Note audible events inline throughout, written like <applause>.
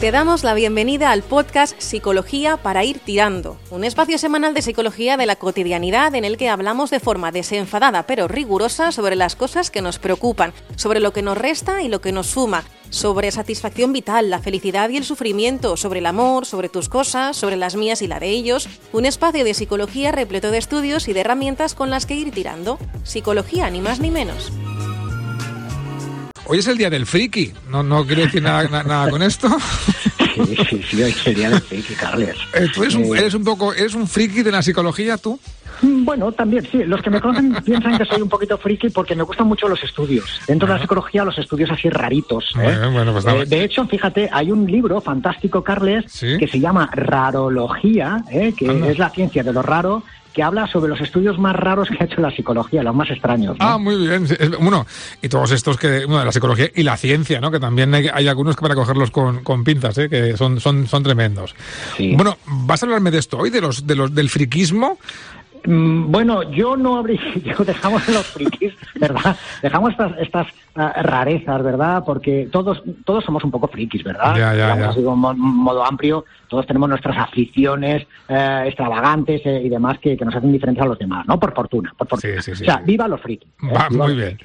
Te damos la bienvenida al podcast Psicología para ir tirando, un espacio semanal de psicología de la cotidianidad en el que hablamos de forma desenfadada pero rigurosa sobre las cosas que nos preocupan, sobre lo que nos resta y lo que nos suma, sobre satisfacción vital, la felicidad y el sufrimiento, sobre el amor, sobre tus cosas, sobre las mías y la de ellos, un espacio de psicología repleto de estudios y de herramientas con las que ir tirando. Psicología, ni más ni menos. Hoy es el día del friki. No, no quiero decir nada, nada con esto. Sí, sí, sí, hoy es el día del friki, Carles. Eh, ¿Tú eres un, Eh, eres un poco, eres un friki de la psicología, tú? Bueno, también, sí. Los que me conocen <laughs> piensan que soy un poquito friki porque me gustan mucho los estudios. Dentro de la psicología, los estudios así raritos. ¿eh? Bueno, bueno, pues. Eh, de hecho, fíjate, hay un libro fantástico, Carles, Sí. que se llama Rarología, ¿eh? que Anda. es la ciencia de lo raro, que habla sobre los estudios más raros que ha hecho la psicología, los más extraños. ¿no? Ah, muy bien. Bueno, y todos estos que, bueno, de la psicología y la ciencia, ¿no? Que también hay, hay algunos que para cogerlos con, con pinzas, ¿eh? Que son, son, son tremendos. Sí. Bueno, ¿vas a hablarme de esto hoy, de los, de los, del friquismo? Mm, Bueno, yo no habría, <laughs> yo dejamos los frikis, ¿verdad? Dejamos estas, estas ah, rarezas, ¿verdad? Porque todos, todos somos un poco frikis, ¿verdad? Ya, ya, Digamos ya. así como en modo amplio, todos tenemos nuestras aficiones eh, extravagantes eh, y demás que, que nos hacen diferentes a los demás, ¿no? Por fortuna, por fortuna. Sí, sí, sí, o sea, viva los frikis. ¿eh? Va, Viva muy los bien.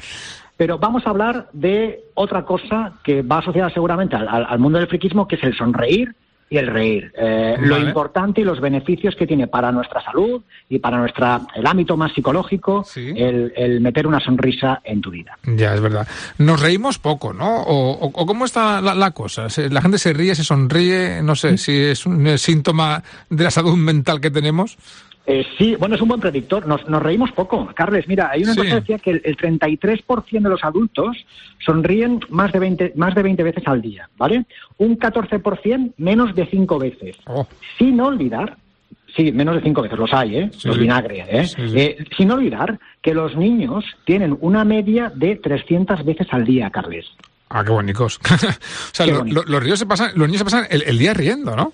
pero vamos a hablar de otra cosa que va asociada seguramente al, al- al mundo del friquismo, que es el sonreír y el reír. Eh, Lo importante y los beneficios que tiene para nuestra salud y para nuestra el ámbito más psicológico Sí. el, el meter una sonrisa en tu vida. Ya, es verdad. Nos reímos poco, ¿no? ¿O, o- o cómo está la, la cosa? ¿La gente se ríe, se sonríe? No sé si es un eh, síntoma de la salud mental que tenemos. Eh, sí, bueno, es un buen predictor. Nos, nos reímos poco. Carles, mira, hay una Sí. cosa que decía que el, el 33% de los adultos sonríen más de 20, más de 20 veces al día, ¿vale? Un 14% menos de 5 veces. Oh, Sin olvidar, sí, menos de cinco veces los hay, ¿eh? Sí, los sí. vinagres, ¿eh? Sí. Eh, Sin olvidar que los niños tienen una media de 300 veces al día, Carles. ah, qué bonitos. <laughs> o sea, Qué lo- bonito. lo- los, ríos se pasan, los niños se pasan el, el día riendo, ¿no?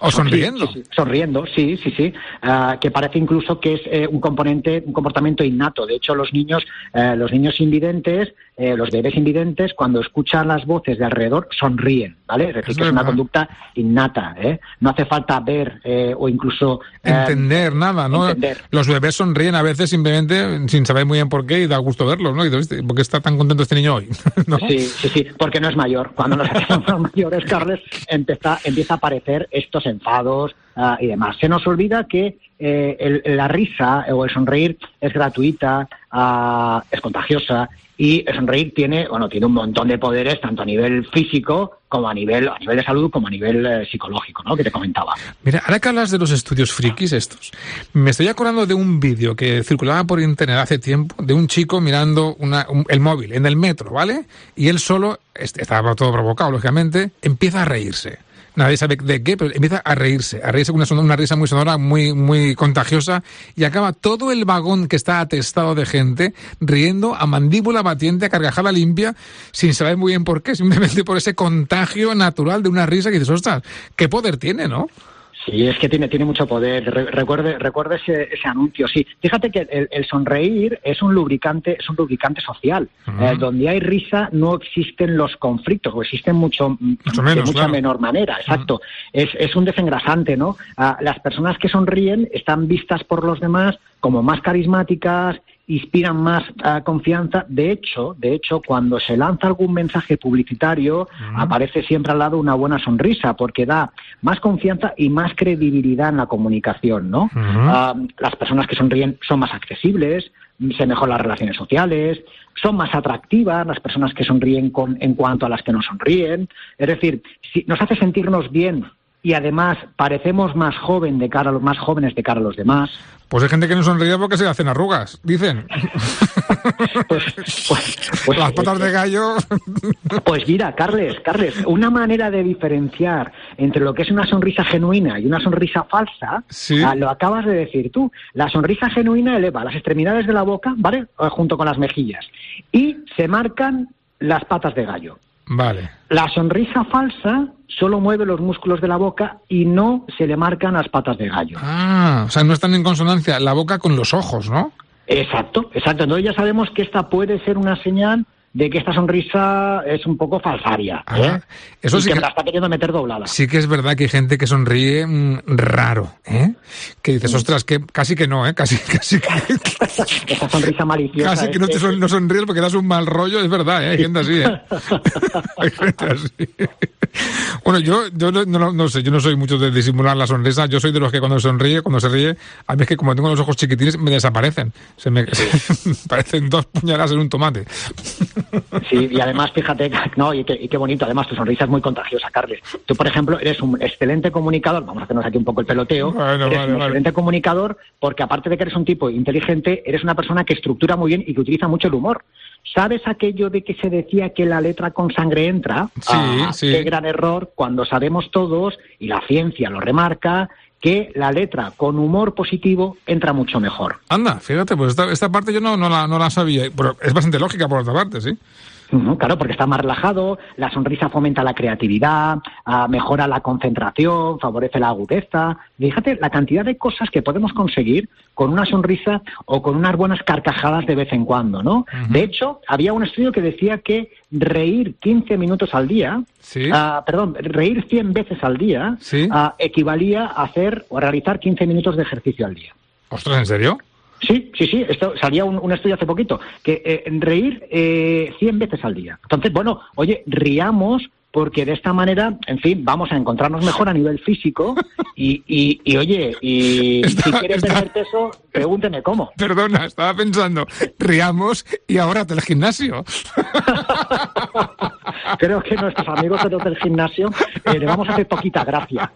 O sonriendo. Sí, sí, sí. Sonriendo, sí, sí, sí. Ah, que parece incluso que es eh, un componente, un comportamiento innato. De hecho, los niños, eh, los niños invidentes, eh, los bebés invidentes, cuando escuchan las voces de alrededor, sonríen, ¿vale? Es decir, Es que es una conducta innata, ¿eh? No hace falta ver eh, o incluso eh, Entender nada, ¿no? entender. Los bebés sonríen a veces simplemente sin saber muy bien por qué y da gusto verlos, ¿no? Y ¿por qué está tan contento este niño hoy? <laughs> ¿No? Sí, sí, sí, porque no es mayor. Cuando nos hacemos <laughs> mayores, Carles, empieza, empieza a aparecer estos enfados ah, y demás. Se nos olvida que eh, el- la risa o el sonreír es gratuita, ah, es contagiosa y el sonreír tiene, bueno, tiene un montón de poderes tanto a nivel físico como a nivel, a nivel de salud como a nivel eh, psicológico, ¿no? Que te comentaba. Mira, ahora que hablas de los estudios frikis estos, me estoy acordando de un vídeo que circulaba por internet hace tiempo de un chico mirando una- un- el móvil en el metro, ¿vale? Y él solo, estaba todo provocado, lógicamente, empieza a reírse. Nadie sabe de qué, pero empieza a reírse, a reírse con una, son- una risa muy sonora, muy, muy contagiosa, y acaba todo el vagón que está atestado de gente riendo a mandíbula batiente, a carcajada limpia, sin saber muy bien por qué, simplemente por ese contagio natural de una risa que dices, ostras, qué poder tiene, ¿no? Sí, es que tiene, tiene mucho poder. Re- recuerde, recuerde ese, ese anuncio. Sí, fíjate que el, el sonreír es un lubricante, es un lubricante social. Eh, donde hay risa no existen los conflictos, o existen mucho, Mucho de menos, mucha claro. menor manera. Exacto. Es, es un desengrasante, ¿no? Ah, las personas que sonríen están vistas por los demás como más carismáticas, inspiran más ah, confianza. De hecho, de hecho, cuando se lanza algún mensaje publicitario, aparece siempre al lado una buena sonrisa, porque da más confianza y más credibilidad en la comunicación, ¿no? Ah, las personas que sonríen son más accesibles, se mejoran las relaciones sociales, son más atractivas las personas que sonríen con, en cuanto a las que no sonríen. Es decir, si nos hace sentirnos bien y además parecemos más joven de cara a los más jóvenes de cara a los demás. Pues hay gente que no sonríe porque se hacen arrugas, dicen. <laughs> Pues, pues, pues, Las patas de gallo. <laughs> Pues mira, Carles, Carles, una manera de diferenciar entre lo que es una sonrisa genuina y una sonrisa falsa, Sí. ah, lo acabas de decir tú. La sonrisa genuina eleva las extremidades de la boca, ¿vale? Eh, Junto con las mejillas. Y se marcan las patas de gallo. Vale. La sonrisa falsa solo mueve los músculos de la boca y no se le marcan las patas de gallo. Ah, o sea, no están en consonancia la boca con los ojos, ¿no? Exacto, exacto. Entonces ya sabemos que esta puede ser una señal de que esta sonrisa es un poco falsaria. ¿eh? Eso sí que, que, me la está queriendo meter doblada. Sí que es verdad que hay gente que sonríe mmm, raro, ¿eh? Que dices, Mm. ostras, que casi que no, ¿eh? Casi, <laughs> casi que... <laughs> Esa sonrisa maliciosa. Casi que no, te son, no sonríes porque das un mal rollo, es verdad, ¿eh? Hay gente así, ¿eh? <laughs> hay gente así. Bueno, yo, yo no, no, no, sé, yo no soy mucho de disimular la sonrisa, yo soy de los que cuando sonríe, cuando se ríe, a mí es que como tengo los ojos chiquitines, me desaparecen. Se me parecen dos puñaladas en un tomate. Sí, y además, fíjate, <laughs> no, y qué, y qué bonito, además tu sonrisa es muy contagiosa, Carles. Tú, por ejemplo, eres un excelente comunicador, vamos a hacernos aquí un poco el peloteo, bueno, eres vale, un vale. excelente comunicador porque aparte de que eres un tipo inteligente, eres una persona que estructura muy bien y que utiliza mucho el humor. ¿Sabes aquello de que se decía que la letra con sangre entra? Sí, ah, sí. Qué gran error cuando sabemos todos, y la ciencia lo remarca, que la letra con humor positivo entra mucho mejor. Anda, fíjate, pues esta, esta parte yo no, no, la, no la sabía, pero es bastante lógica por otra parte, ¿sí? Claro, porque está más relajado, la sonrisa fomenta la creatividad, ah, mejora la concentración, favorece la agudeza. Fíjate la cantidad de cosas que podemos conseguir con una sonrisa o con unas buenas carcajadas de vez en cuando, ¿no? De hecho, había un estudio que decía que reír 15 minutos al día, Sí. ah, perdón, reír 100 veces al día Sí. ah, equivalía a hacer o a realizar 15 minutos de ejercicio al día. Ostras, ¿en serio? Sí, sí, sí. Esto salía un, un estudio hace poquito que eh, reír eh, 100 veces al día. Entonces, bueno, oye, riamos porque de esta manera, en fin, vamos a encontrarnos mejor a nivel físico y, y, y, oye, y Está- si quieres está- perder peso, pregúnteme cómo. Perdona, estaba pensando, riamos y ahora del gimnasio. <laughs> Creo que nuestros amigos de los del gimnasio eh, le vamos a hacer poquita gracia.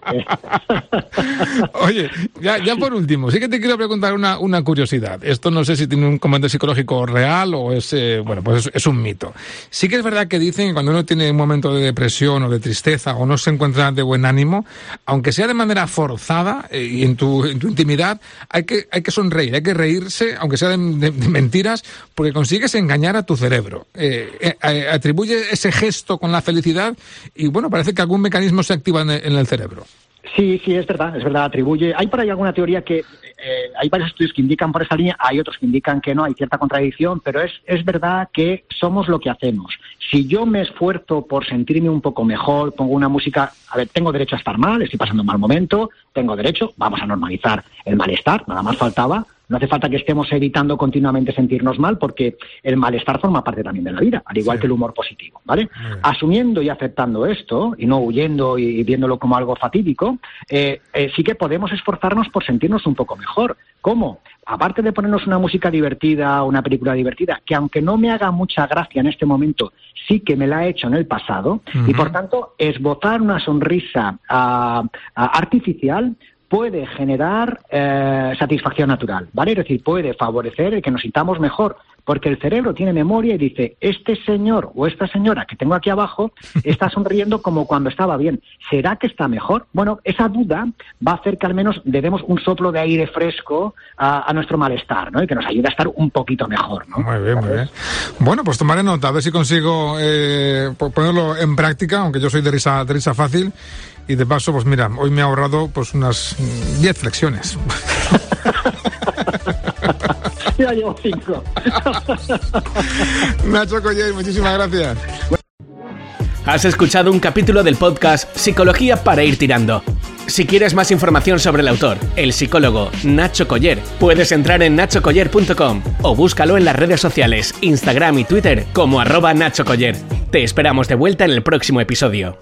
Oye, ya, ya por último, sí que te quiero preguntar una, una curiosidad. Esto no sé si tiene un comentario psicológico real o es, eh, bueno, pues es, es un mito. Sí que es verdad que dicen que cuando uno tiene un momento de depresión o de tristeza o no se encuentra de buen ánimo, aunque sea de manera forzada eh, y en tu, en tu intimidad, hay que, hay que sonreír, hay que reírse, aunque sea de, de- de mentiras, porque consigues engañar a tu cerebro. Eh, eh, eh, atribuye ese gesto con la felicidad y bueno, parece que algún mecanismo se activa en el cerebro. Sí, sí, es verdad, es verdad, atribuye. Hay por ahí alguna teoría que, eh, hay varios estudios que indican por esa línea, hay otros que indican que no, hay cierta contradicción, pero es, es verdad que somos lo que hacemos. Si yo me esfuerzo por sentirme un poco mejor, pongo una música, a ver, tengo derecho a estar mal, estoy pasando un mal momento, tengo derecho, vamos a normalizar el malestar, nada más faltaba. No hace falta que estemos evitando continuamente sentirnos mal porque el malestar forma parte también de la vida, al igual Sí. que el humor positivo, ¿vale? Asumiendo y aceptando esto y no huyendo y viéndolo como algo fatídico, eh, eh, sí que podemos esforzarnos por sentirnos un poco mejor. ¿Cómo? Aparte de ponernos una música divertida, una película divertida, que aunque no me haga mucha gracia en este momento, sí que me la ha hecho en el pasado, y por tanto, esbozar una sonrisa ah, artificial puede generar eh, satisfacción natural, ¿vale? Es decir, puede favorecer el que nos sintamos mejor, porque el cerebro tiene memoria y dice, este señor o esta señora que tengo aquí abajo <laughs> está sonriendo como cuando estaba bien. ¿Será que está mejor? Bueno, esa duda va a hacer que al menos le demos un soplo de aire fresco a, a nuestro malestar, ¿no? Y que nos ayude a estar un poquito mejor, ¿no? Muy bien, muy bien. Bueno, pues tomaré nota, a ver si consigo eh, po- ponerlo en práctica, aunque yo soy de risa, de risa fácil. Y de paso, pues mira, hoy me he ahorrado pues unas mm, 10 flexiones. <laughs> Ya llevo cinco. <laughs> Nacho Coller, muchísimas gracias. Has escuchado un capítulo del podcast Psicología para ir tirando. Si quieres más información sobre el autor, el psicólogo Nacho Coller, puedes entrar en nachocoller.com o búscalo en las redes sociales, Instagram y Twitter como arroba Nacho Coller. Te esperamos de vuelta en el próximo episodio.